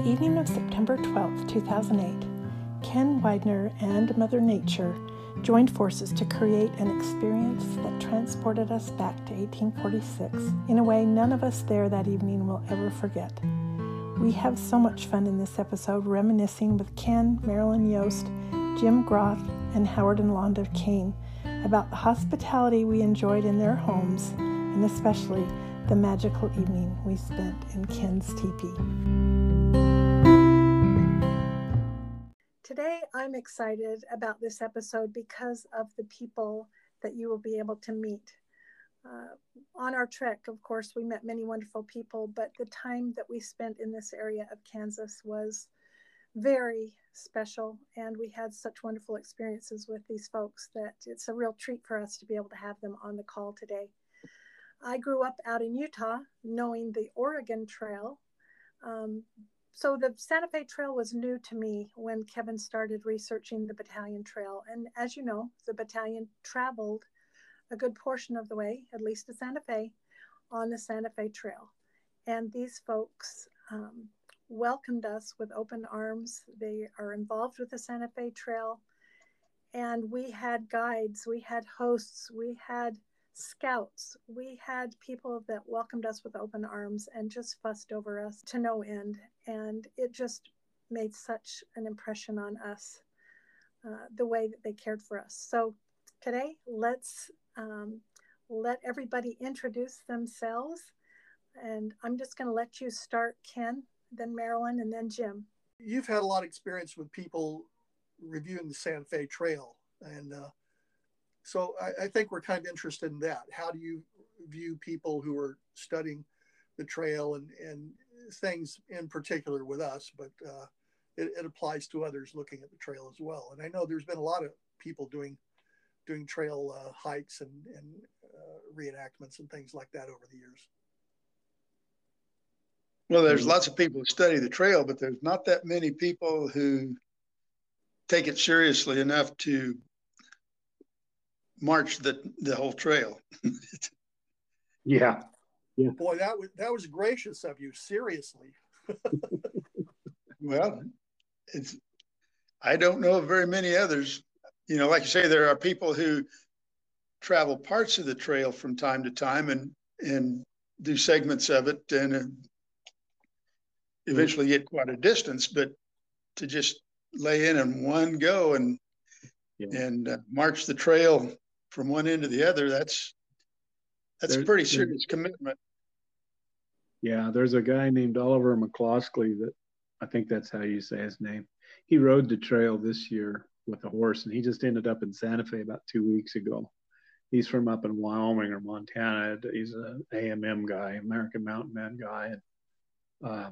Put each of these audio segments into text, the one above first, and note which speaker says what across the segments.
Speaker 1: the evening of September 12, 2008, Ken Widener and Mother Nature joined forces to create an experience that transported us back to 1846 in a way none of us there that evening will ever forget. We have so much fun in this episode reminiscing with Ken, Marilyn Yost, Jim Groth, and Howard and Londa Kane about the hospitality we enjoyed in their homes and especially the magical evening we spent in Ken's teepee. Today, I'm excited about this episode because of the people that you will be able to meet. Uh, on our trek, of course, we met many wonderful people, but the time that we spent in this area of Kansas was very special. And we had such wonderful experiences with these folks that it's a real treat for us to be able to have them on the call today. I grew up out in Utah knowing the Oregon Trail. Um, so the Santa Fe Trail was new to me when Kevin started researching the Battalion Trail. And as you know, the battalion traveled a good portion of the way, at least to Santa Fe, on the Santa Fe Trail. And these folks um, welcomed us with open arms. They are involved with the Santa Fe Trail. And we had guides, we had hosts, we had scouts, we had people that welcomed us with open arms and just fussed over us to no end. And it just made such an impression on us, uh, the way that they cared for us. So today, let's um, let everybody introduce themselves. And I'm just going to let you start, Ken, then Marilyn, and then Jim.
Speaker 2: You've had a lot of experience with people reviewing the Santa Fe Trail. And uh, so I, I, think we're kind of interested in that. How do you view people who are studying the trail and, and things in particular with us, but uh, it, it, applies to others looking at the trail as well. And I know there's been a lot of people doing doing trail uh, hikes and, and uh, reenactments and things like that over the years.
Speaker 3: Well, there's lots of people who study the trail, but there's not that many people who take it seriously enough to march the the whole trail.
Speaker 4: yeah.
Speaker 2: Yeah. Boy, that was that was gracious of you. Seriously.
Speaker 3: well, it's I don't know of very many others. You know, like you say, there are people who travel parts of the trail from time to time and and do segments of it and uh, eventually get quite a distance. But to just lay in in one go and yeah. and uh, march the trail from one end to the other, that's that's a pretty serious commitment.
Speaker 4: Yeah, there's a guy named Oliver McCloskey that I think that's how you say his name. He rode the trail this year with a horse, and he just ended up in Santa Fe about two weeks ago. He's from up in Wyoming or Montana. He's an AMM guy, American Mountain Man guy, and uh,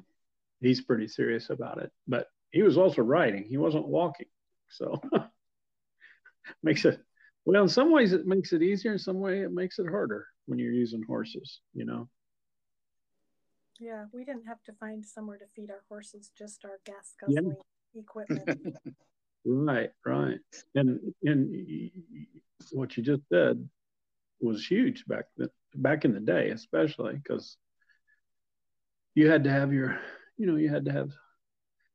Speaker 4: he's pretty serious about it. But he was also riding; he wasn't walking, so makes it well, in some ways it makes it easier. In some way it makes it harder when you're using horses. You know.
Speaker 1: Yeah, we didn't have to find somewhere to feed our horses; just our gas guzzling yeah. equipment.
Speaker 4: right, right, and and what you just said was huge back then, back in the day, especially because you had to have your, you know, you had to have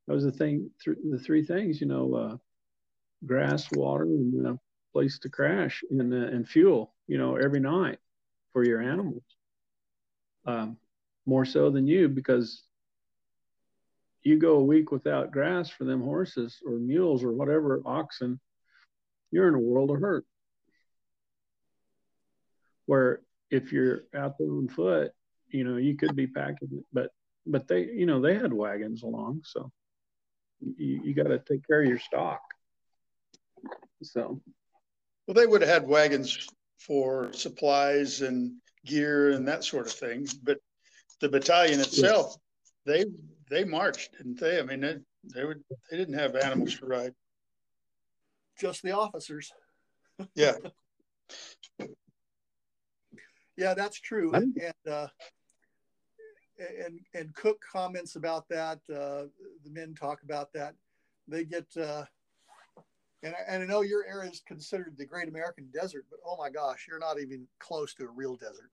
Speaker 4: that was the thing, th- the three things, you know, uh, grass, water, and uh, place to crash and, uh, and fuel, you know, every night for your animals. Um, more so than you because you go a week without grass for them horses or mules or whatever oxen, you're in a world of hurt. Where if you're out there on foot, you know, you could be packing it, but but they, you know, they had wagons along, so you, you got to take care of your stock. So
Speaker 3: well, they would have had wagons for supplies and gear and that sort of thing, but the battalion itself, they they marched, didn't they? I mean, they, they would they didn't have animals to ride.
Speaker 2: Just the officers.
Speaker 3: Yeah.
Speaker 2: yeah, that's true. And uh, and and Cooke comments about that. Uh, the men talk about that. They get uh, and I, and I know your area is considered the Great American Desert, but oh my gosh, you're not even close to a real desert.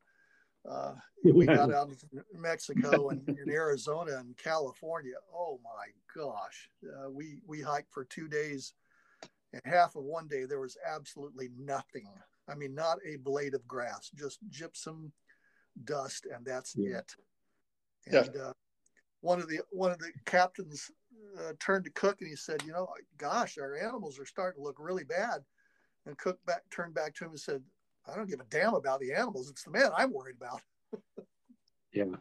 Speaker 2: Uh, we got out of Mexico and in Arizona and California. Oh my gosh, uh, we we hiked for two days, and half of one day there was absolutely nothing. I mean, not a blade of grass, just gypsum, dust, and that's yeah. it. And yeah. uh, one of the one of the captains uh, turned to Cooke and he said, "You know, gosh, our animals are starting to look really bad." And Cooke back turned back to him and said, "I don't give a damn about the animals. It's the man I'm worried about."
Speaker 4: yeah.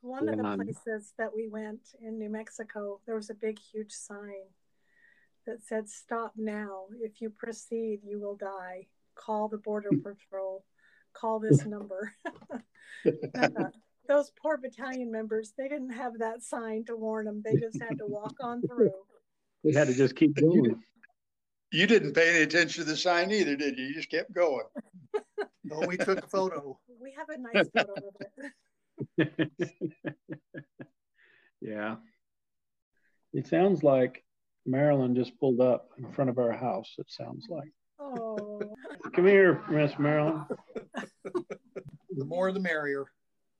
Speaker 1: One yeah. of the places that we went in New Mexico, there was a big, huge sign that said, "Stop now. If you proceed, you will die. Call the border patrol. Call this number." uh, those poor battalion members, they didn't have that sign to warn them. They just had to walk on through.
Speaker 4: They had to just keep going.
Speaker 3: You didn't pay any attention to the sign either, did you? You just kept going.
Speaker 2: no, we took a photo.
Speaker 1: We have a nice photo of
Speaker 4: it. yeah. It sounds like Marilyn just pulled up in front of our house, it sounds like.
Speaker 1: Oh.
Speaker 4: Come here, Miss Marilyn.
Speaker 2: the more the merrier.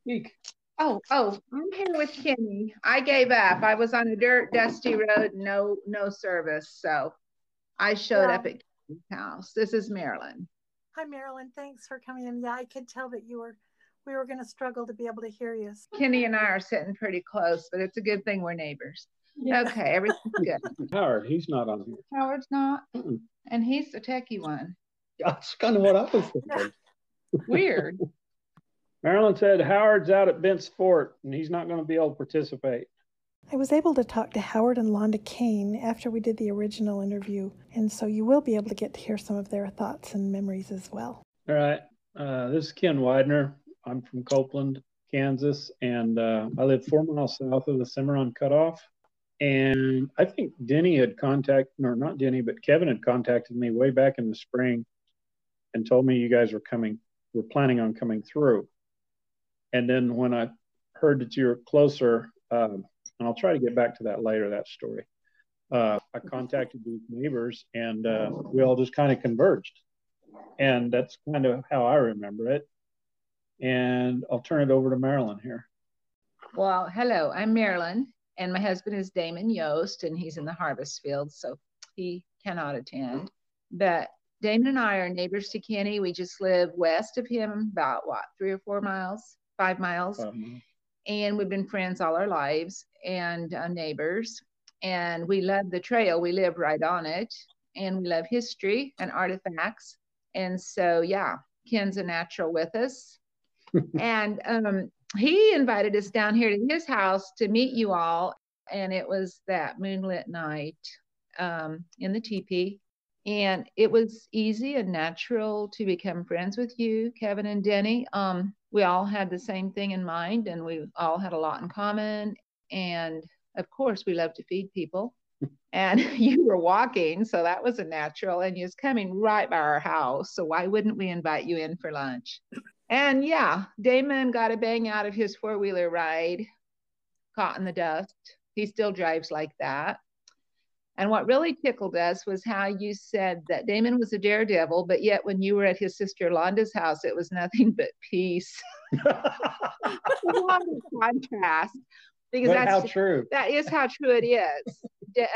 Speaker 4: Speak.
Speaker 5: Oh, oh, I'm here with Kenny. I gave up. I was on a dirt, dusty road, no, no service. So I showed up at Kenny's house. This is Marilyn.
Speaker 1: Hi, Marilyn. Thanks for coming in. Yeah, I could tell that you were, we were going to struggle to be able to hear you.
Speaker 5: Kenny and I are sitting pretty close, but it's a good thing we're neighbors. Yeah. Okay, everything's good.
Speaker 4: Howard, he's not on here.
Speaker 5: Howard's not, Mm-mm. and he's the techie one.
Speaker 4: That's kind of what I was thinking.
Speaker 5: Weird.
Speaker 4: Marilyn said Howard's out at Bent's Fort and he's not going to be able to participate.
Speaker 1: I was able to talk to Howard and Londa Kane after we did the original interview, and so you will be able to get to hear some of their thoughts and memories as well.
Speaker 4: All right. Uh, this is Ken Widener. I'm from Copeland, Kansas, and uh, I live four miles south of the Cimarron Cutoff. And I think Denny had contacted, or not Denny, but Kevin had contacted me way back in the spring and told me you guys were coming, were planning on coming through. And then when I heard that you're closer, um, and I'll try to get back to that later, that story. Uh, I contacted these neighbors and uh, we all just kind of converged. And that's kind of how I remember it. And I'll turn it over to Marilyn here.
Speaker 5: Well, hello, I'm Marilyn, and my husband is Damon Yost, and he's in the harvest field, so he cannot attend. But Damon and I are neighbors to Kenny. We just live west of him, about what, three or four miles? Five miles. Um, and we've been friends all our lives and uh, neighbors. And we love the trail. We live right on it. And we love history and artifacts. And so, yeah, Ken's a natural with us. and um, he invited us down here to his house to meet you all. And it was that moonlit night um, in the teepee. And it was easy and natural to become friends with you, Kevin and Denny. Um, we all had the same thing in mind and we all had a lot in common. And of course, we love to feed people. and you were walking, so that was a natural. And you was coming right by our house. So why wouldn't we invite you in for lunch? And yeah, Damon got a bang out of his four wheeler ride, caught in the dust. He still drives like that. And what really tickled us was how you said that Damon was a daredevil, but yet when you were at his sister Londa's house, it was nothing but peace. what a contrast.
Speaker 4: Because but that's how true.
Speaker 5: That is how true it is.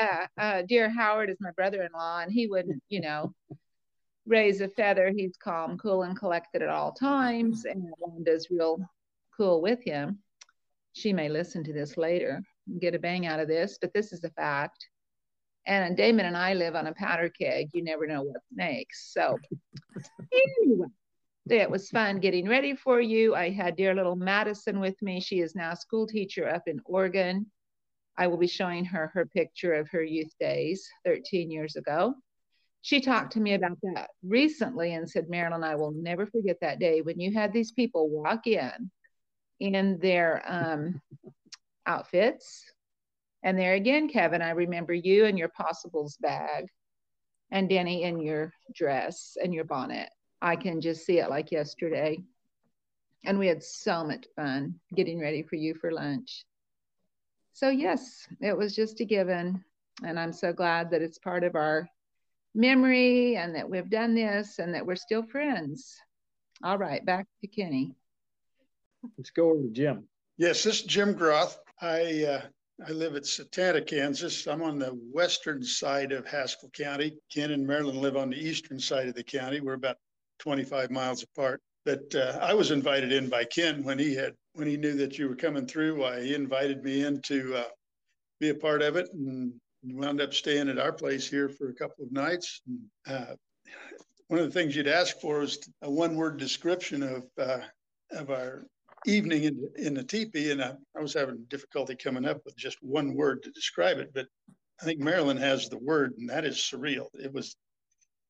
Speaker 5: uh, uh, dear Howard is my brother-in-law, and he wouldn't, you know, raise a feather. He's calm, cool, and collected at all times. And Londa's real cool with him. She may listen to this later and get a bang out of this, but this is a fact and Damon and I live on a powder keg. You never know what's next. So, anyway, it was fun getting ready for you. I had dear little Madison with me. She is now a school teacher up in Oregon. I will be showing her her picture of her youth days 13 years ago. She talked to me about that recently and said, Marilyn, I will never forget that day when you had these people walk in in their um, outfits and there again, Kevin, I remember you and your possibles bag, and Denny in your dress and your bonnet. I can just see it like yesterday. And we had so much fun getting ready for you for lunch. So, yes, it was just a given. And I'm so glad that it's part of our memory and that we've done this and that we're still friends. All right, back to Kenny.
Speaker 4: Let's go over to Jim.
Speaker 3: Yes, this is Jim Groth. I uh, I live at Satanta, Kansas. I'm on the western side of Haskell County. Ken and Marilyn live on the eastern side of the county. We're about 25 miles apart. But uh, I was invited in by Ken when he had when he knew that you were coming through. Why he invited me in to uh, be a part of it, and wound up staying at our place here for a couple of nights. And, uh, one of the things you'd ask for was a one-word description of uh, of our evening in, in the teepee, and I, I, was having difficulty coming up with just one word to describe it. But I think Marilyn has the word, and that is surreal. It was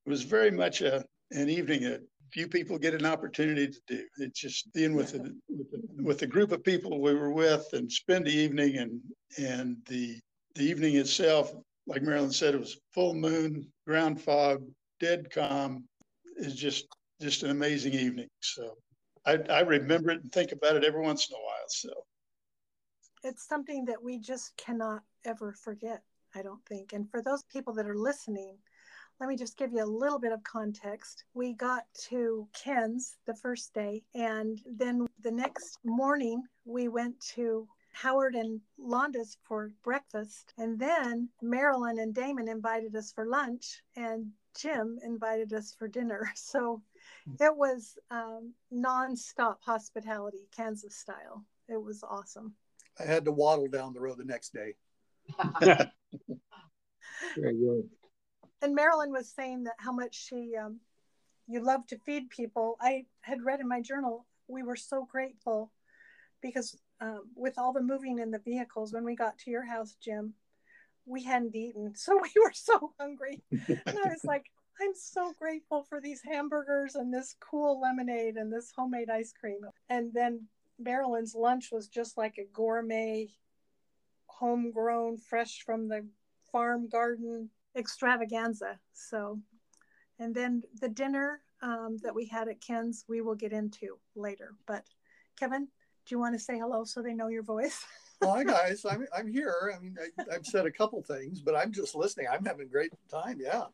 Speaker 3: it was very much a an evening that few people get an opportunity to do. It's just being with the, with with the group of people we were with and spend the evening and and the the evening itself, like Marilyn said, it was full moon, ground fog, dead calm. Is just just an amazing evening. So I, I remember it and think about it every once in a while. So
Speaker 1: it's something that we just cannot ever forget, I don't think. And for those people that are listening, let me just give you a little bit of context. We got to Ken's the first day, and then the next morning we went to Howard and Londa's for breakfast. And then Marilyn and Damon invited us for lunch, and Jim invited us for dinner. So it was um, nonstop hospitality, Kansas style. It was awesome.
Speaker 2: I had to waddle down the road the next day.
Speaker 4: Very good.
Speaker 1: And Marilyn was saying that how much she, um, you love to feed people. I had read in my journal, we were so grateful because um, with all the moving in the vehicles, when we got to your house, Jim, we hadn't eaten. So we were so hungry. and I was like, I'm so grateful for these hamburgers and this cool lemonade and this homemade ice cream. And then Marilyn's lunch was just like a gourmet, homegrown, fresh from the farm garden extravaganza. So, and then the dinner um, that we had at Ken's, we will get into later. But Kevin, do you want to say hello so they know your voice?
Speaker 2: Hi guys, I'm I'm here. I mean, I, I've said a couple things, but I'm just listening. I'm having a great time. Yeah.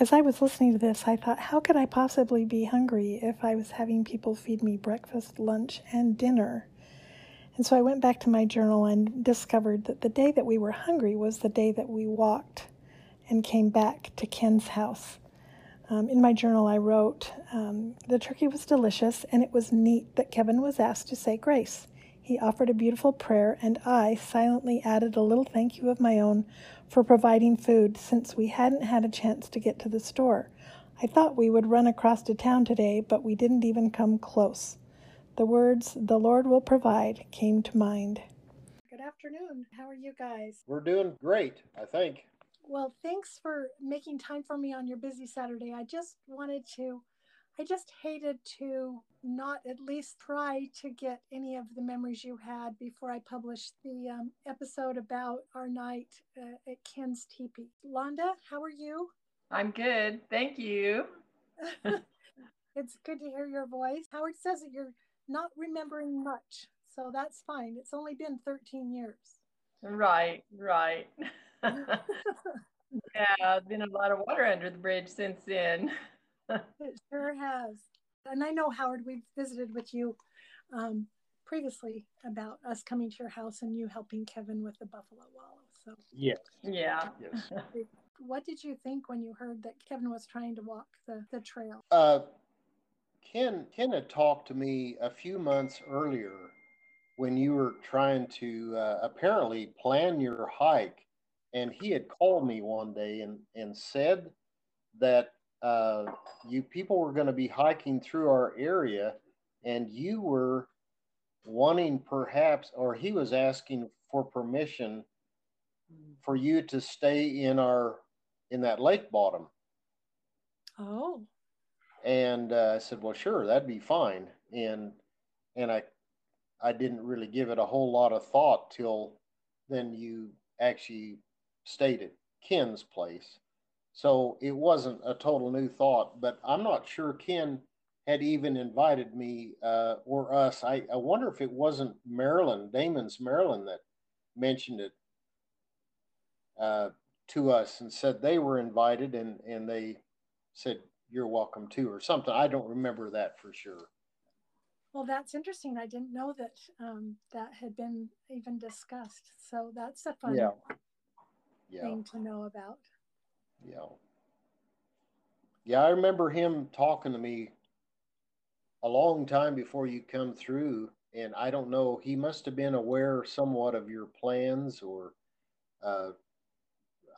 Speaker 1: As I was listening to this, I thought, how could I possibly be hungry if I was having people feed me breakfast, lunch, and dinner? And so I went back to my journal and discovered that the day that we were hungry was the day that we walked and came back to Ken's house. Um, in my journal, I wrote, um, The turkey was delicious, and it was neat that Kevin was asked to say grace. He offered a beautiful prayer, and I silently added a little thank you of my own for providing food since we hadn't had a chance to get to the store. I thought we would run across to town today, but we didn't even come close. The words, the Lord will provide, came to mind. Good afternoon. How are you guys?
Speaker 6: We're doing great, I think.
Speaker 1: Well, thanks for making time for me on your busy Saturday. I just wanted to I just hated to not at least try to get any of the memories you had before I published the um, episode about our night uh, at Ken's Teepee. Londa, how are you?
Speaker 7: I'm good. Thank you.
Speaker 1: it's good to hear your voice. Howard says that you're not remembering much, so that's fine. It's only been 13 years.
Speaker 7: Right, right. yeah, been a lot of water under the bridge since then
Speaker 1: it sure has. And I know, Howard, we've visited with you um, previously about us coming to your house and you helping Kevin with the buffalo wallow. So,
Speaker 4: yes.
Speaker 7: Yeah.
Speaker 6: Yes.
Speaker 1: what did you think when you heard that Kevin was trying to walk the, the trail?
Speaker 6: Uh, Ken, Ken had talked to me a few months earlier when you were trying to uh, apparently plan your hike. And he had called me one day and, and said that uh, you people were going to be hiking through our area, and you were wanting perhaps, or he was asking for permission for you to stay in our in that lake bottom.
Speaker 1: Oh.
Speaker 6: And uh, I said, well, sure, that'd be fine. And and I I didn't really give it a whole lot of thought till then you actually stayed at Ken's place. So it wasn't a total new thought, but I'm not sure Ken had even invited me uh, or us. I, I wonder if it wasn't Marilyn, Damon's Marilyn, that mentioned it uh, to us and said they were invited and, and they said, you're welcome too, or something. I don't remember that for sure.
Speaker 1: Well, that's interesting. I didn't know that um, that had been even discussed. So that's a fun
Speaker 6: Yeah. Yeah.
Speaker 1: thing to know about.
Speaker 6: Yeah. Yeah, I remember him talking to me a long time before you come through, and I don't know, he must have been aware somewhat of your plans or uh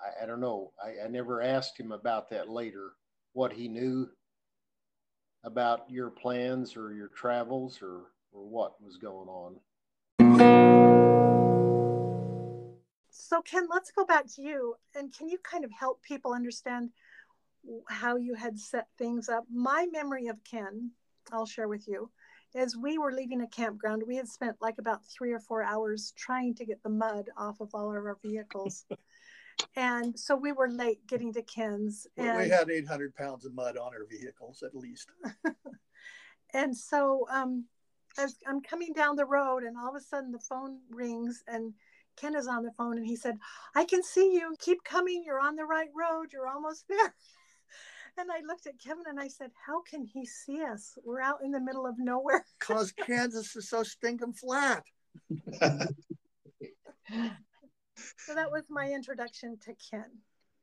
Speaker 6: I, I don't know. I, I never asked him about that later, what he knew about your plans or your travels or or what was going on.
Speaker 1: So, Ken, let's go back to you. And can you kind of help people understand how you had set things up? My memory of Ken, I'll share with you, is we were leaving a campground. We had spent like about three or four hours trying to get the mud off of all of our vehicles. and so we were late getting to Ken's.
Speaker 2: We-
Speaker 1: And
Speaker 2: We had 800 pounds of mud on our vehicles at least.
Speaker 1: and so um, as I'm coming down the road, and all of a sudden the phone rings, and Ken is on the phone, and he said, "I can see you. Keep coming. You're on the right road. You're almost there." And I looked at Kevin and I said, "How can he see us? We're out in the middle of nowhere."
Speaker 2: Cause Kansas is so stinking flat.
Speaker 1: So that was my introduction to Ken.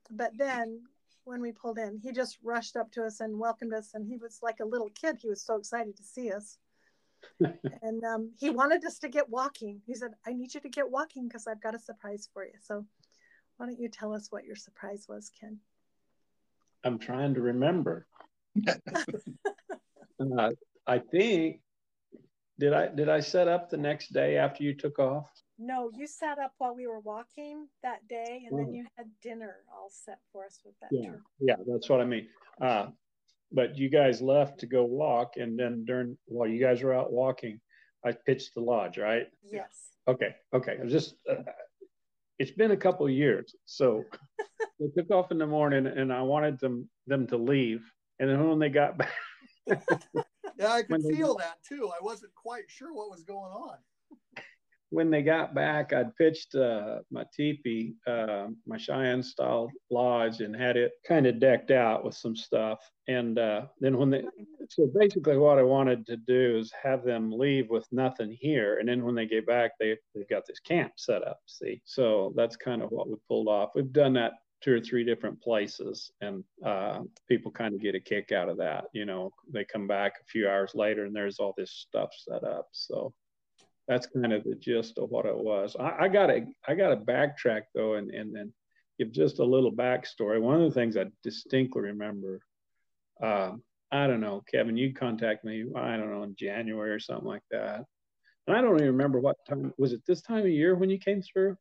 Speaker 1: But then when we pulled in, he just rushed up to us and welcomed us, and he was like a little kid. He was so excited to see us. And um, he wanted us to get walking. He said, I need you to get walking because I've got a surprise for you. So why don't you tell us what your surprise was, Ken?
Speaker 4: I'm trying to remember. uh, I think did I did I set up the next day after you took off?
Speaker 1: No, you sat up while we were walking that day, and then
Speaker 4: Oh.
Speaker 1: you had dinner all set for us with that.
Speaker 4: Yeah,
Speaker 1: turkey.
Speaker 4: yeah, that's what I mean. Uh, but you guys left to go walk, and then during while you guys were out walking, I pitched the lodge, right?
Speaker 1: Yes.
Speaker 4: Okay, okay. I was just uh, it's been a couple of years, so they took off in the morning, and I wanted them them to leave, and then when they got back.
Speaker 2: Yeah, I
Speaker 4: When
Speaker 2: could
Speaker 4: they-
Speaker 2: feel that too. I wasn't quite sure what was going on.
Speaker 4: When they got back, I'd pitched uh, my teepee, uh, my Cheyenne style lodge, and had it kind of decked out with some stuff. And uh, then when they, so basically what I wanted to do is have them leave with nothing here. And then when they get back, they, they've got this camp set up, see? So that's kind of what we pulled off. We've done that two or three different places and uh, people kind of get a kick out of that. You know, they come back a few hours later and there's all this stuff set up. So that's kind of the gist of what it was. I, I gotta I gotta backtrack though and and then give just a little backstory. One of the things I distinctly remember, um, I don't know, Kevin, you contact me, I don't know, in January or something like that. And I don't even remember what time was it this time of year when you came through?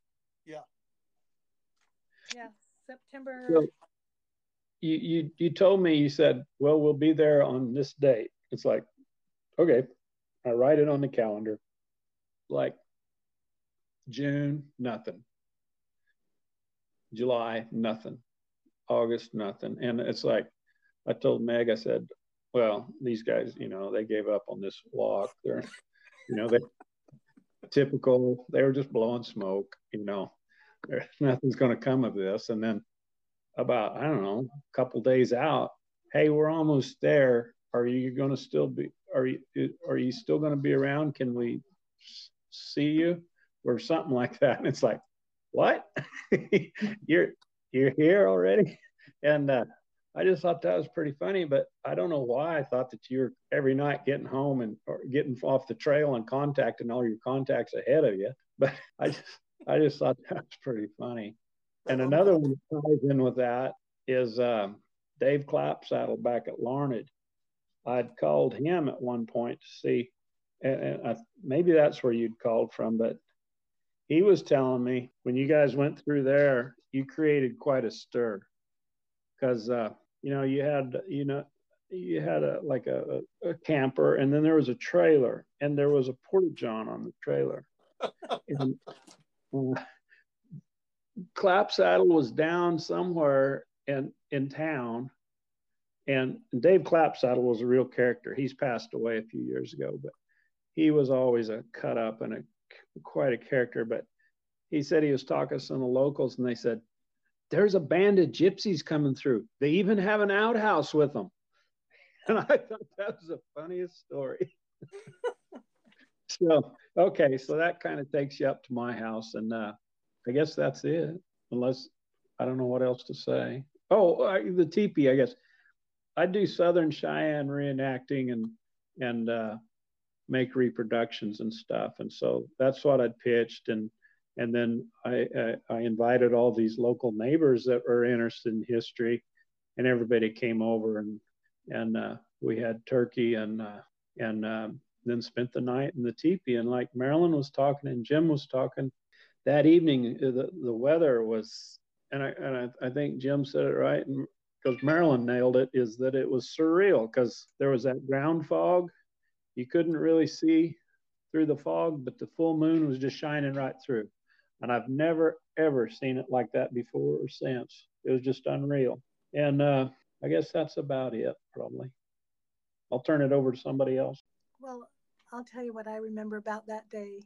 Speaker 1: Yeah. Yeah, September.
Speaker 4: So you you you told me you said, well, we'll be there on this date. It's like, okay, I write it on the calendar. Like June, nothing. July, nothing. August, nothing. And it's like I told Meg, I said, well, these guys, you know, they gave up on this walk. They're, you know, they typical, they were just blowing smoke, you know. Nothing's gonna come of this. And then about I don't know, a couple days out, hey, we're almost there. Are you going to still be? Are you are you still going to be around? Can we see you or something like that? And it's like, what? you're you're here already? And uh, I just thought that was pretty funny, but I don't know why I thought that you were every night getting home and or getting off the trail and contacting all your contacts ahead of you. But I just I just thought that was pretty funny. And another one that ties in with that is um, Dave Clapsaddle back at Larned. I'd called him at one point to see, and, and I, maybe that's where you'd called from, but he was telling me when you guys went through there, you created quite a stir because uh, you know you had you know you had a like a, a camper, and then there was a trailer, and there was a porta john on the trailer. and, uh, Clapsaddle was down somewhere in in town, and Dave Clapsaddle was a real character. He's passed away a few years ago, but he was always a cut up and a quite a character. But he said he was talking to some of the locals, and they said, "There's a band of gypsies coming through. They even have an outhouse with them." and I thought that was the funniest story. so okay, so that kind of takes you up to my house, and uh, I guess that's it. Unless I don't know what else to say. Oh, I, the teepee, I guess. I do Southern Cheyenne reenacting and and uh, make reproductions and stuff, and so that's what I'd pitched, and and then I, I, I invited all these local neighbors that were interested in history, and everybody came over and and uh, we had turkey and uh, and um, then spent the night in the teepee. And like Marilyn was talking and Jim was talking, that evening uh, the, the weather was, and I and I, I think Jim said it right, and because Marilyn nailed it, is that it was surreal because there was that ground fog. You couldn't really see through the fog, but the full moon was just shining right through. And I've never ever seen it like that before or since. It was just unreal. And uh, I guess that's about it, probably. I'll turn it over to somebody else.
Speaker 1: Well, I'll tell you what I remember about that day.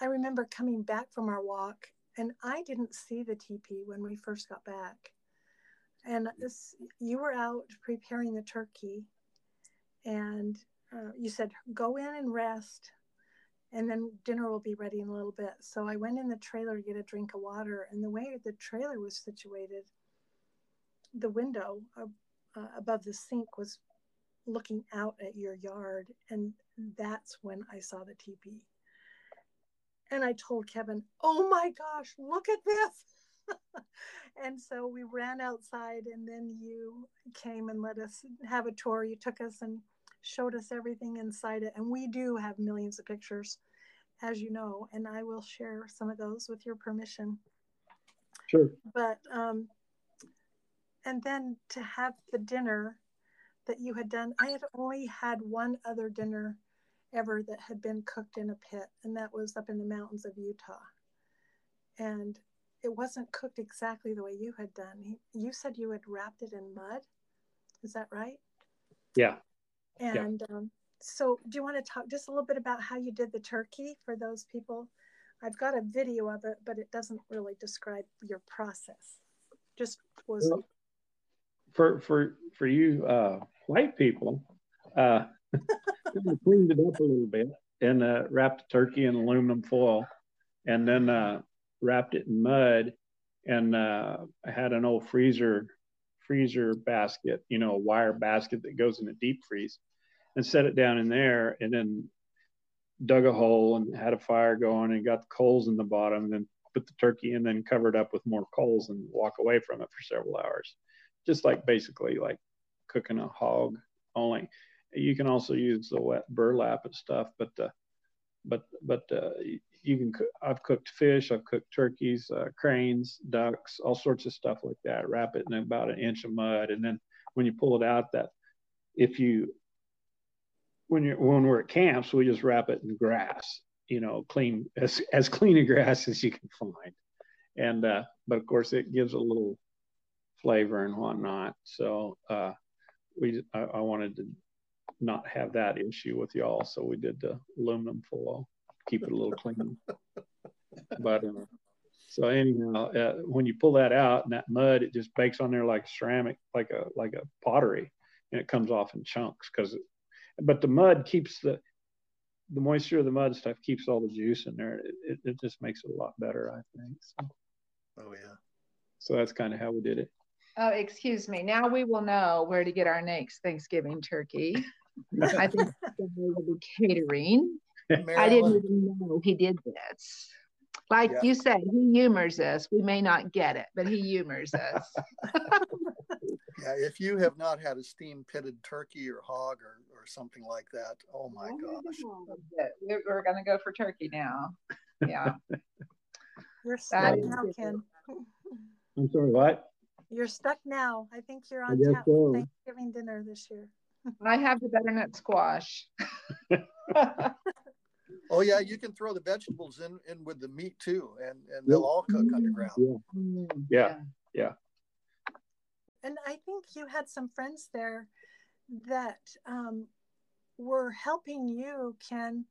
Speaker 1: I remember coming back from our walk, and I didn't see the teepee when we first got back. And this, you were out preparing the turkey, and uh, you said, Go in and rest, and then dinner will be ready in a little bit. So I went in the trailer to get a drink of water, and the way the trailer was situated, the window uh, above the sink was looking out at your yard. And that's when I saw the teepee. And I told Kevin, oh my gosh, look at this. and so we ran outside, and then you came and let us have a tour. You took us and showed us everything inside it. And we do have millions of pictures, as you know, and I will share some of those with your permission.
Speaker 4: Sure.
Speaker 1: But um, and then to have the dinner that you had done i had only had one other dinner ever that had been cooked in a pit and that was up in the mountains of utah and it wasn't cooked exactly the way you had done you said you had wrapped it in mud is that right
Speaker 4: yeah
Speaker 1: and yeah. Um, so do you want to talk just a little bit about how you did the turkey for those people i've got a video of it but it doesn't really describe your process just was well,
Speaker 4: for for for you uh, white people, uh, cleaned it up a little bit and uh, wrapped the turkey in aluminum foil, and then uh, wrapped it in mud, and uh, I had an old freezer freezer basket, you know, a wire basket that goes in a deep freeze, and set it down in there, and then dug a hole and had a fire going and got the coals in the bottom, and then put the turkey in, then covered up with more coals and walk away from it for several hours just like basically like cooking a hog only. You can also use the wet burlap and stuff, but uh, but but uh, you can. cook, I've cooked fish, I've cooked turkeys, uh, cranes, ducks, all sorts of stuff like that. Wrap it in about an inch of mud, and then when you pull it out, that if you when you're when we're at camps, we just wrap it in grass, you know, clean as as clean a grass as you can find, and uh, but of course it gives a little flavor and whatnot. So uh, we I, I, wanted to not have that issue with y'all, so we did the aluminum foil, keep it a little clean. but uh, so anyhow, uh, when you pull that out and that mud, it just bakes on there like ceramic, like a like a pottery, and it comes off in chunks because. But the mud keeps the the moisture of the mud stuff keeps all the juice in there. It, it, it just makes it a lot better, I think. So.
Speaker 2: Oh yeah.
Speaker 4: So that's kind of how we did it.
Speaker 5: Oh, excuse me. Now we will know where to get our next Thanksgiving turkey. I think we will be catering. Marilyn. I didn't even know he did this. Like yeah. you said, he humors us. We may not get it, but he humors us.
Speaker 2: yeah, if you have not had a steam pitted turkey or hog or, or something like that, oh my oh, gosh.
Speaker 5: We're, we're going to go for turkey now. Yeah.
Speaker 1: You're sad now, Ken.
Speaker 4: I'm sorry, what?
Speaker 1: You're stuck now. I think you're on tap so. Thanksgiving dinner this year.
Speaker 5: I have the butternut squash.
Speaker 2: Oh yeah, you can throw the vegetables in, in with the meat too, and and they'll all cook underground.
Speaker 4: Yeah. Mm, yeah, yeah.
Speaker 1: And I think you had some friends there that um, were helping you, Ken,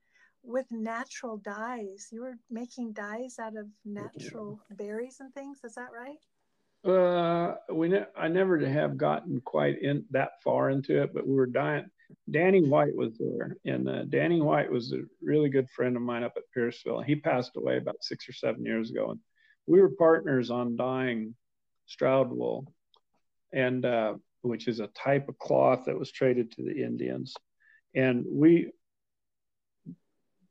Speaker 1: with natural dyes. You were making dyes out of natural berries and things. Is that right?
Speaker 4: Uh, we ne- I never have gotten quite in that far into it, but we were dying. Danny White was there, and uh, Danny White was a really good friend of mine up at Pierceville. He passed away about six or seven years ago, and we were partners on dyeing Stroud wool, and uh, which is a type of cloth that was traded to the Indians, and we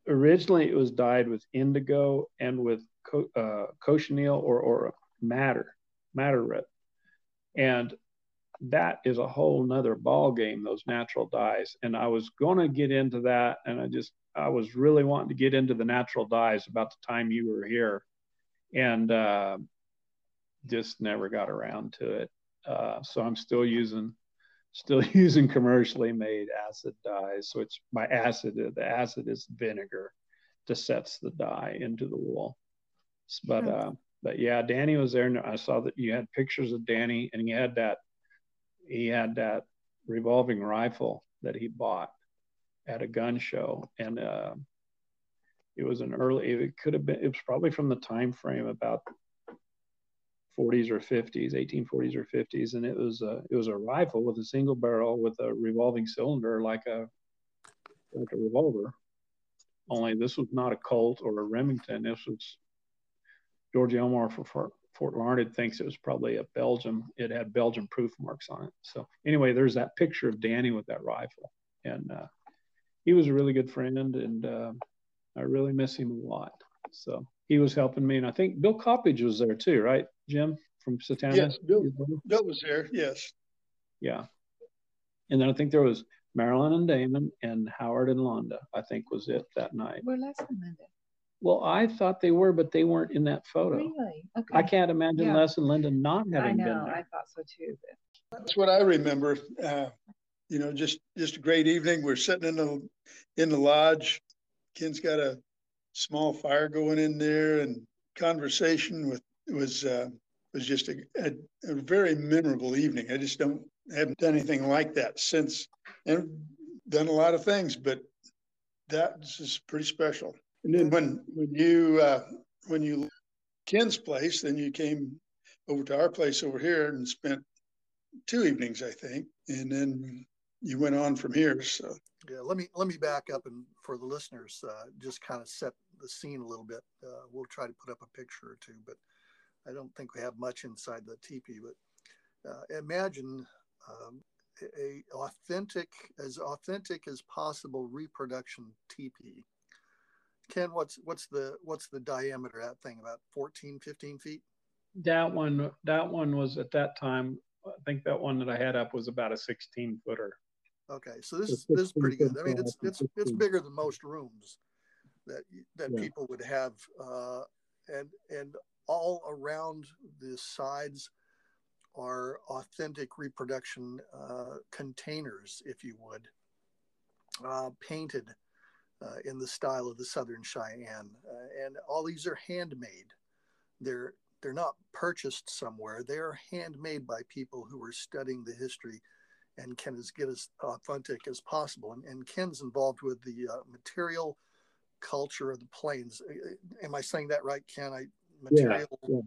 Speaker 4: originally it was dyed with indigo and with co- uh, cochineal or or madder madder root, and that is a whole nother ball game those natural dyes. And i was going to get into that and i just i was really wanting to get into the natural dyes about the time you were here. And uh, just never got around to it. Uh, so i'm still using still using commercially made acid dyes. So it's by acid the acid is vinegar that sets the dye into the wool. But uh, but yeah danny was there and i saw that you had pictures of danny and he had that he had that revolving rifle that he bought at a gun show. And uh, it was an early it could have been it was probably from the time frame about 40s or 50s 1840s or 50s and it was a it was a rifle with a single barrel with a revolving cylinder like a like a revolver. Only this was not a colt or a remington. This was george elmore for, Fort Larned thinks it was probably a Belgium. It had Belgian proof marks on it. So anyway, there's that picture of Danny with that rifle, and uh, he was a really good friend, and uh, I really miss him a lot. So he was helping me, and I think Bill Coppage was there too, right, Jim from Satanta?
Speaker 3: Yes, Bill, Bill was there. Yes.
Speaker 4: Yeah, and then I think there was Marilyn and Damon and Howard and Londa. I think was it that night.
Speaker 5: Where Les and Linda?
Speaker 4: Well, I thought they were, but they weren't in that photo.
Speaker 5: Really? Okay.
Speaker 4: I can't imagine
Speaker 5: Yeah.
Speaker 4: Les and Linda not
Speaker 5: I
Speaker 4: having been
Speaker 5: know.
Speaker 4: there.
Speaker 5: I thought so too. But
Speaker 3: That's what I remember. Uh, you know, just, just a great evening. We're sitting in the, in the lodge. Ken's got a small fire going in there and conversation with, was, uh, was just a, a, a very memorable evening. I just don't, haven't done anything like that since and done a lot of things, but that is pretty special. And then when, when you, uh, when you Ken's place, then you came over to our place over here and spent two evenings, I think, and then you went on from here. So
Speaker 2: Yeah, let me let me back up and for the listeners, uh, just kind of set the scene a little bit. Uh, we'll try to put up a picture or two, but I don't think we have much inside the teepee. But uh, imagine um, a, authentic, as authentic as possible reproduction teepee. Ken, what's what's the what's the diameter of that thing? About 14, 15 feet?
Speaker 4: That one, that one was at that time. I think that one that I had up was about a 16 footer.
Speaker 2: Okay, so this is this is pretty good. I mean, it's it's it's bigger than most rooms that that
Speaker 4: Yeah.
Speaker 2: people would have, uh, and and all around the sides are authentic reproduction uh, containers, if you would, uh, painted uh, in the style of the Southern Cheyenne, uh, and all these are handmade. They're they're not purchased somewhere. They are handmade by people who are studying the history and can as get as authentic as possible. And, and Ken's involved with the uh, material culture of the plains. Am I saying that right, Ken? I material.
Speaker 4: yeah.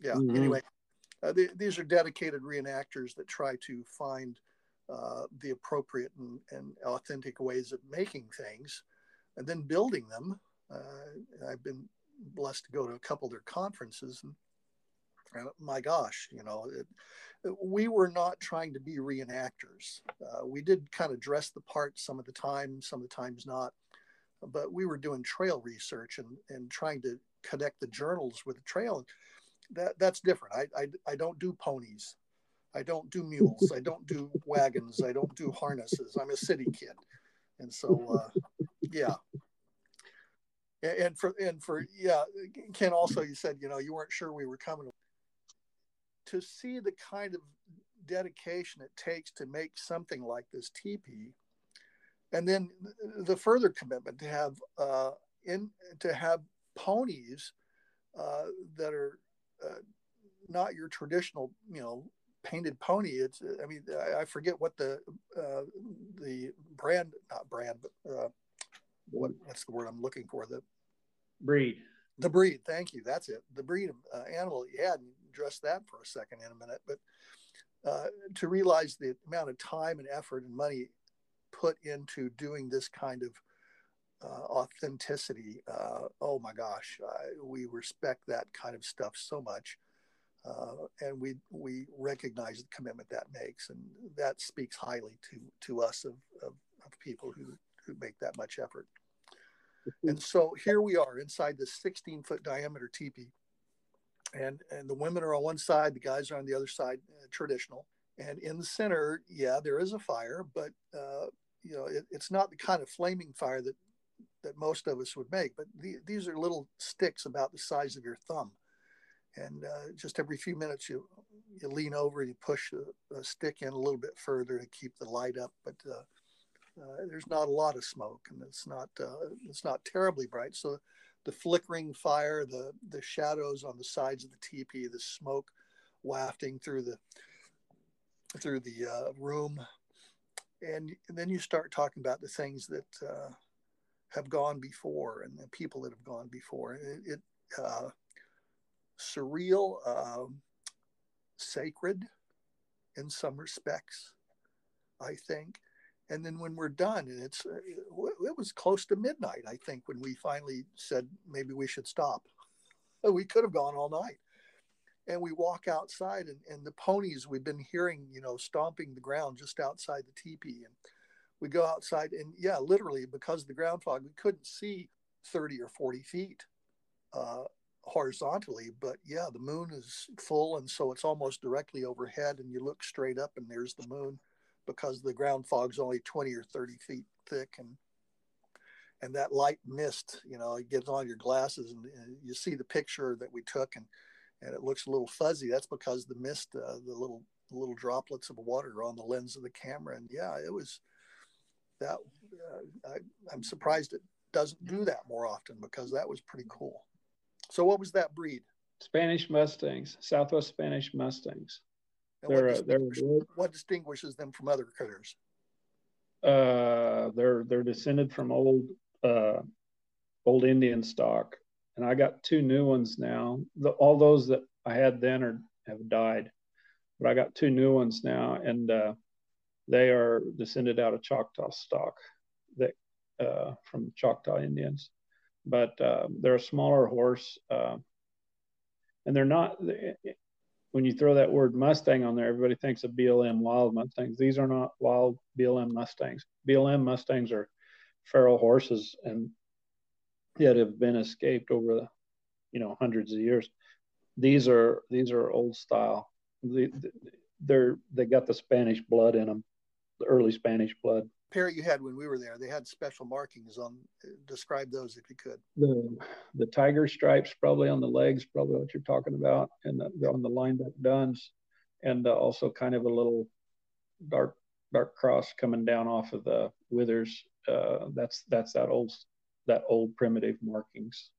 Speaker 2: Yeah.
Speaker 4: Mhm.
Speaker 2: Anyway, uh, the, these are dedicated reenactors that try to find uh, the appropriate and, and authentic ways of making things, and then building them. Uh, I've been blessed to go to a couple of their conferences, and, and my gosh, you know, it, we were not trying to be reenactors. Uh, we did kind of dress the part some of the time, some of the times not, but we were doing trail research and, and trying to connect the journals with the trail. That that's different. I, I, I don't do ponies. I don't do mules. I don't do wagons. I don't do harnesses. I'm a city kid. And so, uh, yeah. And for, and for, yeah, Ken also, you said, you know, you weren't sure we were coming to see the kind of dedication it takes to make something like this teepee and then the further commitment to have uh, in to have ponies uh, that are uh, not your traditional you know painted pony it's i mean i, I forget what the uh, the brand not brand but uh, what what's the word i'm looking for the
Speaker 4: Breed.
Speaker 2: the breed thank you that's it the breed of uh, animal you had address that for a second in a minute. But uh, to realize the amount of time and effort and money put into doing this kind of uh, authenticity, uh, oh my gosh, we respect that kind of stuff so much. Uh, and we we recognize the commitment that makes, and that speaks highly to to us of, of, of people who who make that much effort. And so here we are inside this 16 foot diameter teepee, and and the women are on one side, the guys are on the other side, uh, traditional. And in the center, yeah, there is a fire, but uh, you know it, it's not the kind of flaming fire that that most of us would make. But the, these are little sticks about the size of your thumb and uh, just every few minutes you you lean over you push a, a, stick in a little bit further to keep the light up but uh, uh, there's not a lot of smoke and it's not uh, it's not terribly bright. So the flickering fire the the shadows on the sides of the teepee the smoke wafting through the through the uh, room. And, and, then you start talking about the things that uh, have gone before and the people that have gone before. It, it surreal, um, sacred in some respects, I think. And then when we're done, and it's uh, it was close to midnight, I think, when we finally said maybe we should stop. We could have gone all night. And we walk outside, and, and the ponies we've been hearing, you know, stomping the ground just outside the teepee. And we go outside, and yeah, literally, because of the ground fog, we couldn't see 30 or 40 feet uh, horizontally, but yeah, the moon is full, and so it's almost directly overhead, and you look straight up, and there's the moon, because the ground fog's only 20 or 30 feet thick, and and that light mist, you know, it gets on your glasses, and, and you see the picture that we took, and and it looks a little fuzzy. That's because the mist, uh, the little little droplets of water on the lens of the camera, and yeah, it was that. Uh, I, I'm surprised it doesn't do that more often because that was pretty cool. So what was that breed?
Speaker 4: Spanish Mustangs, Southwest Spanish Mustangs.
Speaker 2: They're, what, distinguishes, they're, what distinguishes them from other critters?
Speaker 4: Uh, they're they're descended from old uh, old Indian stock, and I got two new ones now. The, all those that I had then are have died, but I got two new ones now, and uh, they are descended out of Choctaw stock, that uh, from Choctaw Indians but uh, they're a smaller horse, uh, and they're not. When you throw that word Mustang on there, everybody thinks of BLM wild Mustangs. These are not wild BLM Mustangs. BLM Mustangs are feral horses and that have been escaped over the, you know, hundreds of years. These are these are old style. They, they're they got the Spanish blood in them, the early Spanish blood
Speaker 2: pair you had when we were there, they had special markings on. Describe those if you could.
Speaker 4: The the tiger stripes probably on the legs, probably what you're talking about, and the, on the lined up duns, and uh, also kind of a little dark dark cross coming down off of the withers. Uh, that's that's that old that old primitive markings.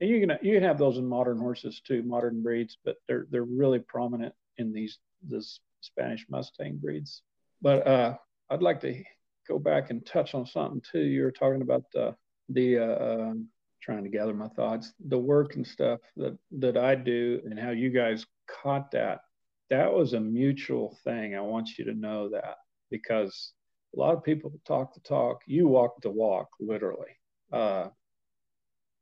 Speaker 4: And you can you can have those in modern horses too, modern breeds, but they're they're really prominent in these this Spanish Mustang breeds. But uh, I'd like to go back and touch on something too. You were talking about the the uh, um, trying to gather my thoughts, the work and stuff that that I do, and how you guys caught that. That was a mutual thing. I want you to know that because a lot of people talk the talk. You walk the walk, literally. Uh,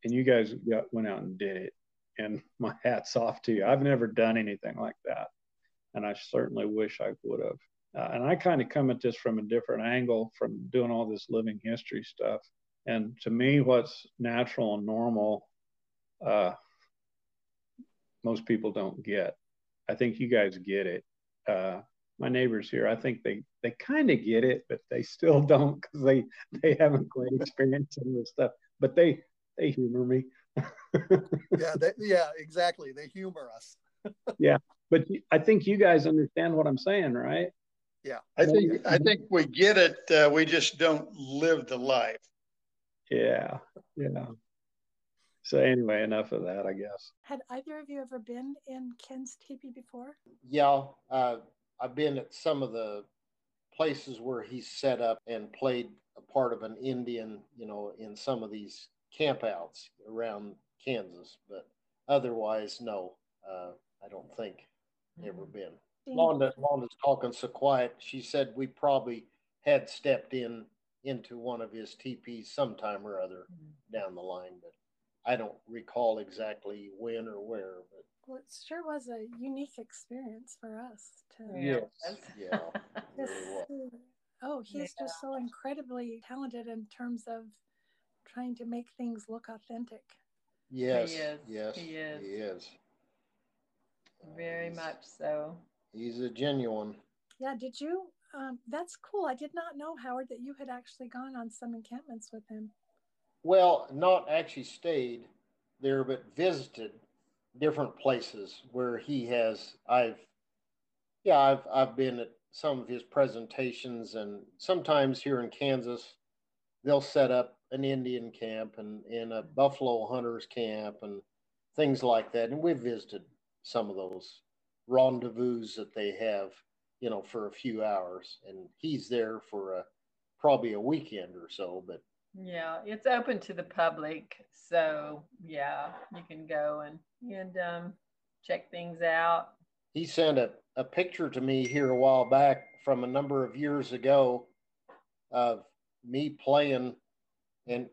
Speaker 4: and you guys got, went out and did it. And my hat's off to you. I've never done anything like that, and I certainly wish I would have. Uh, and I kind of come at this from a different angle from doing all this living history stuff. And to me, what's natural and normal, uh, most people don't get. I think you guys get it. Uh, my neighbors here, I think they they kind of get it, but they still don't because they they haven't quite experienced some of this stuff. But they they humor me.
Speaker 2: yeah, they, yeah, exactly. They humor us.
Speaker 4: yeah, but I think you guys understand what I'm saying, right?
Speaker 2: Yeah.
Speaker 3: I think I think we get it. Uh, we just don't live the life.
Speaker 4: Yeah. Yeah. So anyway, enough of that, I guess.
Speaker 1: Had either of you ever been in Ken's teepee before?
Speaker 6: Yeah, uh, I've been at some of the places where he's set up and played a part of an Indian, you know, in some of these campouts around Kansas. But otherwise, no, uh, I don't think ever
Speaker 5: Mm-hmm.
Speaker 6: been.
Speaker 1: Dean,
Speaker 6: Londa, Londa's talking so quiet. She said we probably had stepped in into one of his teepees sometime or other down the line, but I don't recall exactly when or where. But
Speaker 1: Well, it sure was a unique experience for us to.
Speaker 6: Yes, yeah, really
Speaker 1: oh, he's just so incredibly talented in terms of trying to make things look authentic.
Speaker 6: Yes,
Speaker 7: is,
Speaker 6: yes,
Speaker 7: he is.
Speaker 6: He is. Uh,
Speaker 7: Very
Speaker 6: he's-
Speaker 7: much so.
Speaker 6: He's a genuine.
Speaker 1: Yeah, did you? Um, that's cool. I did not know, Howard, that you had actually gone on some encampments with him.
Speaker 6: Well, not actually stayed there, but visited different places where he has. I've, yeah, I've I've been at some of his presentations, and sometimes here in Kansas, they'll set up an Indian camp and in a buffalo hunters camp and things like that, and we've visited some of those rendezvous that they have, you know, for a few hours, and he's there for a probably a weekend or so, but
Speaker 7: Yeah, it's open to the public, so yeah, you can go and and um, check things out.
Speaker 6: he sent a, a picture to me here a while back from a number of years ago of me playing and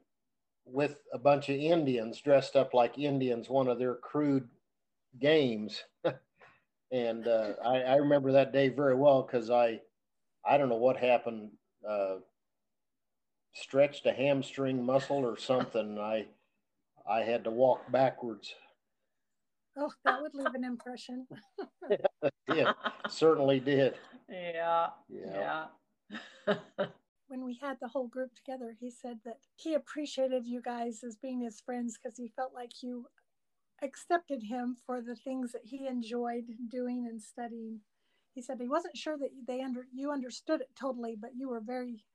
Speaker 6: with a bunch of Indians dressed up like Indians, one of their crude games. and uh, I, I remember that day very well because I I don't know what happened, uh, stretched a hamstring muscle or something. I I had to walk backwards.
Speaker 1: Oh, that would leave an impression.
Speaker 6: Did certainly did.
Speaker 7: yeah,
Speaker 6: Yeah.
Speaker 7: yeah.
Speaker 1: When we had the whole group together, he said that he appreciated you guys as being his friends because he felt like you accepted him for the things that he enjoyed doing and studying. He said he wasn't sure that they under you understood it totally, but you were very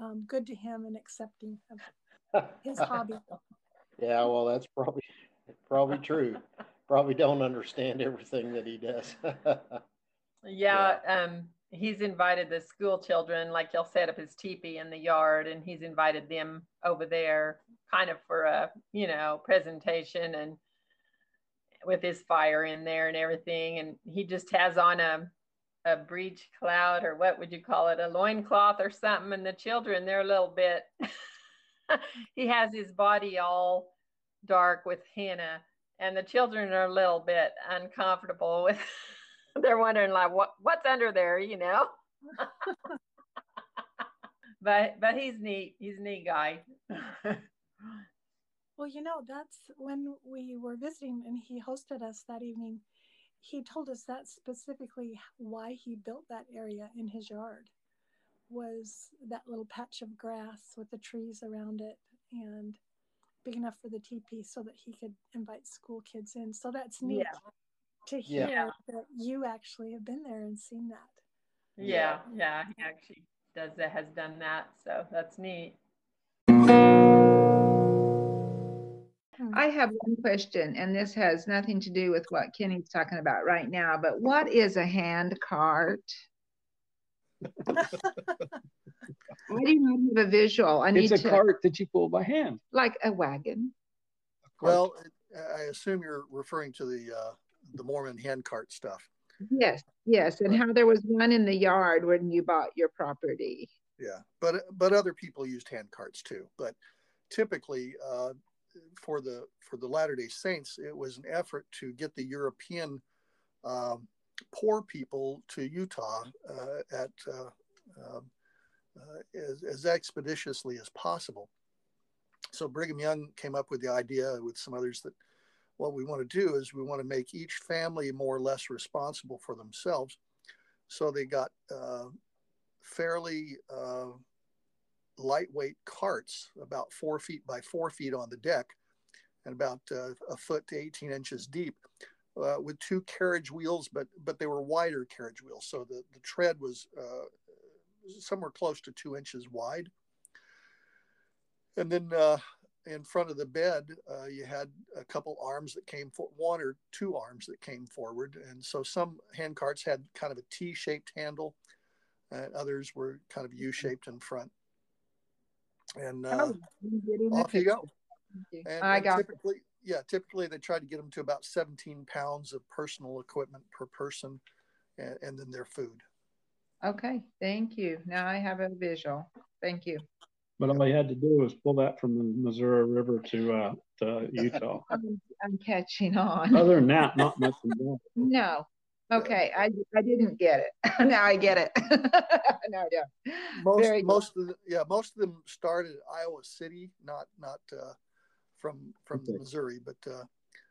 Speaker 1: um, good to him and accepting of his hobby.
Speaker 6: Yeah, well, that's probably probably true. Probably don't understand everything that he does.
Speaker 7: Yeah, um, he's invited the school children, like he'll set up his teepee in the yard and he's invited them over there kind of for a, you know, presentation and with his fire in there and everything. And he just has on a, a breech cloud or what would you call it? A loincloth or something. And the children, they're a little bit, he has his body all dark with henna and the children are a little bit uncomfortable with they're wondering like what what's under there you know but but he's neat he's a neat guy
Speaker 1: Well, you know, that's when we were visiting and he hosted us that evening. He told us that specifically why he built that area in his yard was that little patch of grass with the trees around it and big enough for the teepee so that he could invite school kids in. So that's neat
Speaker 7: Yeah.
Speaker 1: to
Speaker 6: Yeah.
Speaker 1: hear that you actually have been there and seen that.
Speaker 7: yeah yeah he actually does that has done that so that's neat
Speaker 5: I have one question, and this has nothing to do with what Kenny's talking about right now, but what is a hand cart? I do not have a visual. I need
Speaker 4: It's a
Speaker 5: to,
Speaker 4: cart that you pull by hand.
Speaker 5: like a wagon.
Speaker 2: Well, I assume you're referring to the uh, the Mormon hand cart stuff.
Speaker 5: Yes, yes, and how there was one in the yard when you bought your property.
Speaker 2: Yeah, but but other people used hand carts too. But typically, uh, for the for the Latter Day Saints, it was an effort to get the European um, poor people to Utah uh, at uh, um, uh, as, as expeditiously as possible. So Brigham Young came up with the idea with some others that what we want to do is we want to make each family more or less responsible for themselves. So they got uh, fairly uh, lightweight carts, about four feet by four feet on the deck, and about uh, a foot to 18 inches deep, uh, with two carriage wheels, but but they were wider carriage wheels, so the the tread was uh, somewhere close to two inches wide. And then uh, in front of the bed, uh, you had a couple arms that came for one or two arms that came forward, and so some hand carts had kind of a T-shaped handle, and others were kind of U-shaped in front. And uh,
Speaker 5: Oh, I'm getting the
Speaker 2: off you go.
Speaker 5: picture. Thank you.
Speaker 2: and,
Speaker 5: I got
Speaker 2: typically, yeah, typically they try to get them to about 17 pounds of personal equipment per person, and, and then their food.
Speaker 5: Okay, thank you. Now I have a visual. Thank you.
Speaker 4: But all he had to do was pull that from the Missouri River to, uh, to Utah.
Speaker 5: I'm, I'm catching on.
Speaker 4: Other than that, not much.
Speaker 5: No. Okay, I, I didn't get it. now I get it. no, I don't.
Speaker 2: Most
Speaker 5: Very good.
Speaker 2: most of the, yeah most of them started at Iowa City, not not uh, from from
Speaker 4: Okay.
Speaker 2: Missouri, but uh,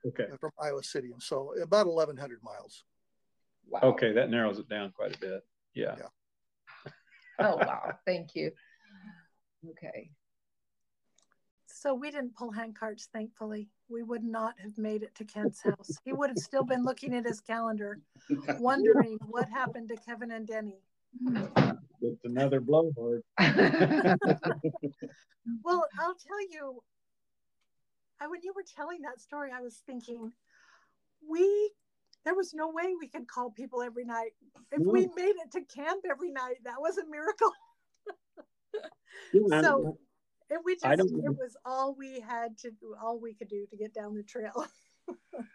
Speaker 4: Okay.
Speaker 2: from Iowa City, and so about 1,100 miles.
Speaker 5: Wow.
Speaker 4: Okay, that narrows it down quite a bit. Yeah.
Speaker 5: Oh, wow. Thank you. Okay.
Speaker 1: So we didn't pull hand carts, thankfully. We would not have made it to Ken's house. He would have still been looking at his calendar, wondering what happened to Kevin and Denny.
Speaker 4: It's another blowhard.
Speaker 1: Well, I'll tell you, I, when you were telling that story, I was thinking, we, there was no way we could call people every night. If we made it to camp every night, that was a miracle. So- And we just, it was all we had to do, all we could do to get down the trail.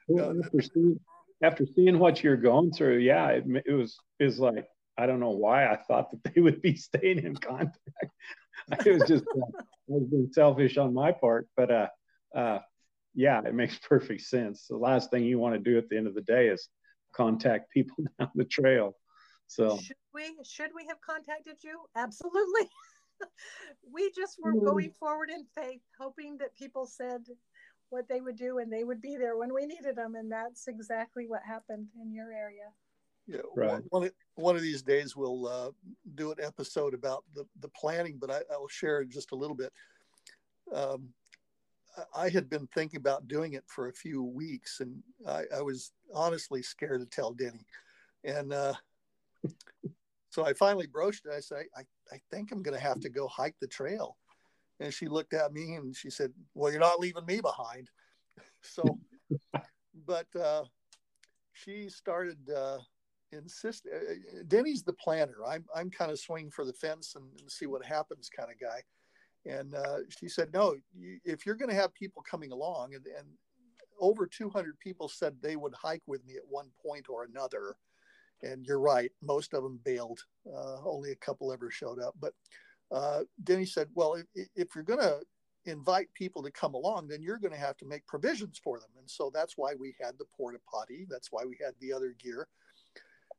Speaker 4: Well, after seeing, after seeing what you're going through, yeah, it, it was is like I don't know why I thought that they would be staying in contact. it was just uh, I was being selfish on my part, but uh, uh, yeah, it makes perfect sense. The last thing you want to do at the end of the day is contact people down the trail. So
Speaker 1: Should we, should we have contacted you? Absolutely. We just were
Speaker 4: Mm.
Speaker 1: going forward in faith, hoping that people said what they would do and they would be there when we needed them. And that's exactly what happened in your area.
Speaker 2: Yeah,
Speaker 4: Right.
Speaker 2: one, one of- these days we'll uh, do an episode about the, the planning, but I, I will share just a little bit. Um, I- I had been thinking about doing it for a few weeks, and I, I was honestly scared to tell Denny. And uh, so I finally broached it. I said, I, I think I'm going to have to go hike the trail. And she looked at me and she said, Well, you're not leaving me behind. So, but uh, she started uh, insist. uh, Denny's the planner. I'm I'm kind of swing for the fence and, and see what happens kind of guy. And uh, she said, no, you, if you're going to have people coming along, and, and over 200 people said they would hike with me at one point or another. And you're right, most of them bailed. Uh, only a couple ever showed up. But uh, Denny said, well, if, if you're going to invite people to come along, then you're going to have to make provisions for them. And so that's why we had the porta potty. That's why we had the other gear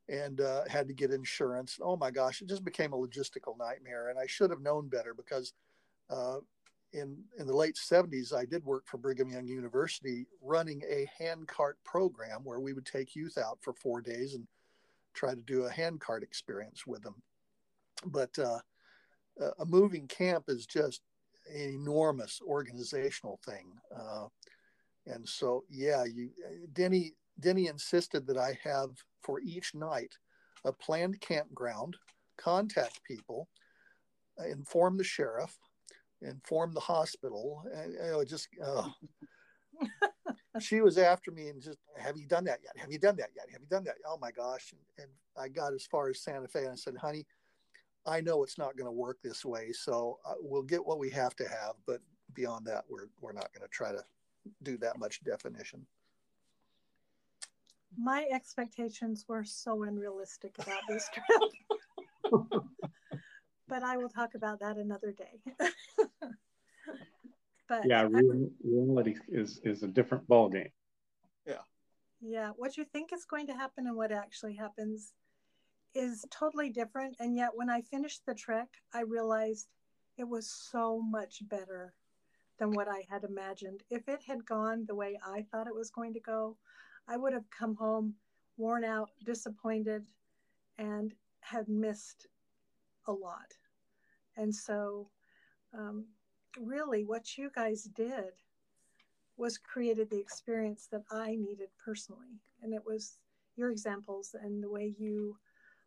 Speaker 2: and uh, had to get insurance. Oh my gosh, it just became a logistical nightmare. And I should have known better because uh, in in the late 70s, I did work for Brigham Young University running a handcart program where we would take youth out for four days and try to do a handcart experience with them. But uh, a moving camp is just an enormous organizational thing. Uh, and so, yeah, you, Denny, Denny insisted that I have for each night a planned campground, contact people, uh, inform the sheriff, inform the hospital, and you know, just uh, she was after me and just, have you done that yet? Have you done that yet? Have you done that? Oh my gosh! And, and I got as far as Santa Fe, and I said, honey, I know it's not going to work this way, so uh, we'll get what we have to have, but beyond that, we're we're not going to try to do that much definition.
Speaker 1: My expectations were so unrealistic about this trip. but I will talk about that another day. but
Speaker 4: yeah,
Speaker 1: I-
Speaker 4: real, reality is is a different ballgame.
Speaker 1: Yeah. Yeah, what you think is going to happen and what actually happens is totally different. And yet, when I finished the trek, I realized it was so much better than what I had imagined. If it had gone the way I thought it was going to go, I would have come home worn out, disappointed, and had missed a lot. And so, um, really, what you guys did was created the experience that I needed personally. And it was your examples and the way you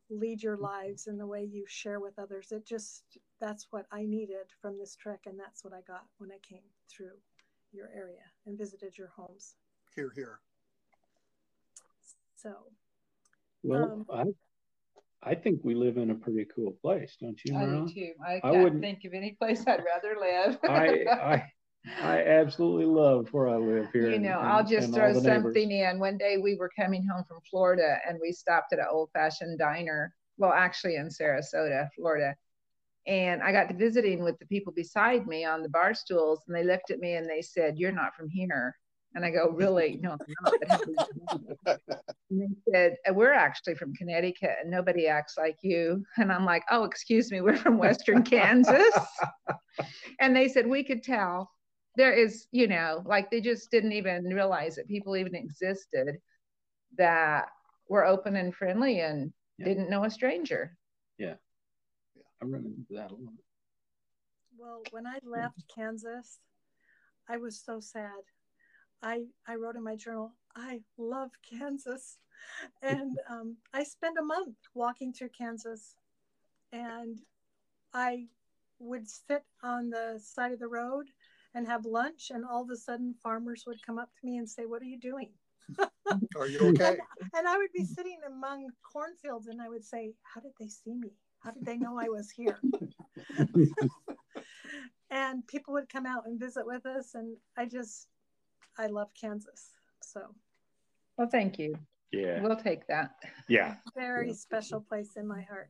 Speaker 1: lead your lives and the way you share with others. It just, that's what I needed from this trek. And that's what I got when I came through your area and visited your homes.
Speaker 2: Here, here.
Speaker 1: So,
Speaker 4: Well, um, I I think we live in a pretty cool place, don't you,
Speaker 5: I do too. I
Speaker 4: I
Speaker 5: can't
Speaker 4: wouldn't-
Speaker 5: think of any place I'd rather live.
Speaker 4: I I I absolutely love where I live here.
Speaker 5: You know,
Speaker 4: and-
Speaker 5: I'll just throw
Speaker 4: all the neighbors.
Speaker 5: something in. One day we were coming home from Florida and we stopped at an old fashioned diner. Well, actually in Sarasota, Florida. And I got to visiting with the people beside me on the bar stools and they looked at me and they said, You're not from here. And I go, Really? No, I'm not. But how do you know?" And they said, "Uh, We're actually from Connecticut and nobody acts like you. And I'm like, Oh, excuse me, we're from Western Kansas. and they said, We could tell there is, you know, like they just didn't even realize that people even existed that were open and friendly and
Speaker 4: Yeah.
Speaker 5: didn't know a stranger. Yeah. yeah.
Speaker 4: I remember that a lot.
Speaker 1: Well, when I left Kansas, I was so sad. I I wrote in my journal, I love Kansas, and um, I spent a month walking through Kansas, and I would sit on the side of the road and have lunch, and all of a sudden, farmers would come up to me and say, "What are you doing?"
Speaker 2: Are you okay?
Speaker 1: And I would be sitting among cornfields, and I would say, "How did they see me? How did they know I was here?" and people would come out and visit with us and i just i love kansas so
Speaker 5: Well, thank you.
Speaker 4: Yeah,
Speaker 5: We'll take that.
Speaker 4: yeah.
Speaker 1: very special place in my heart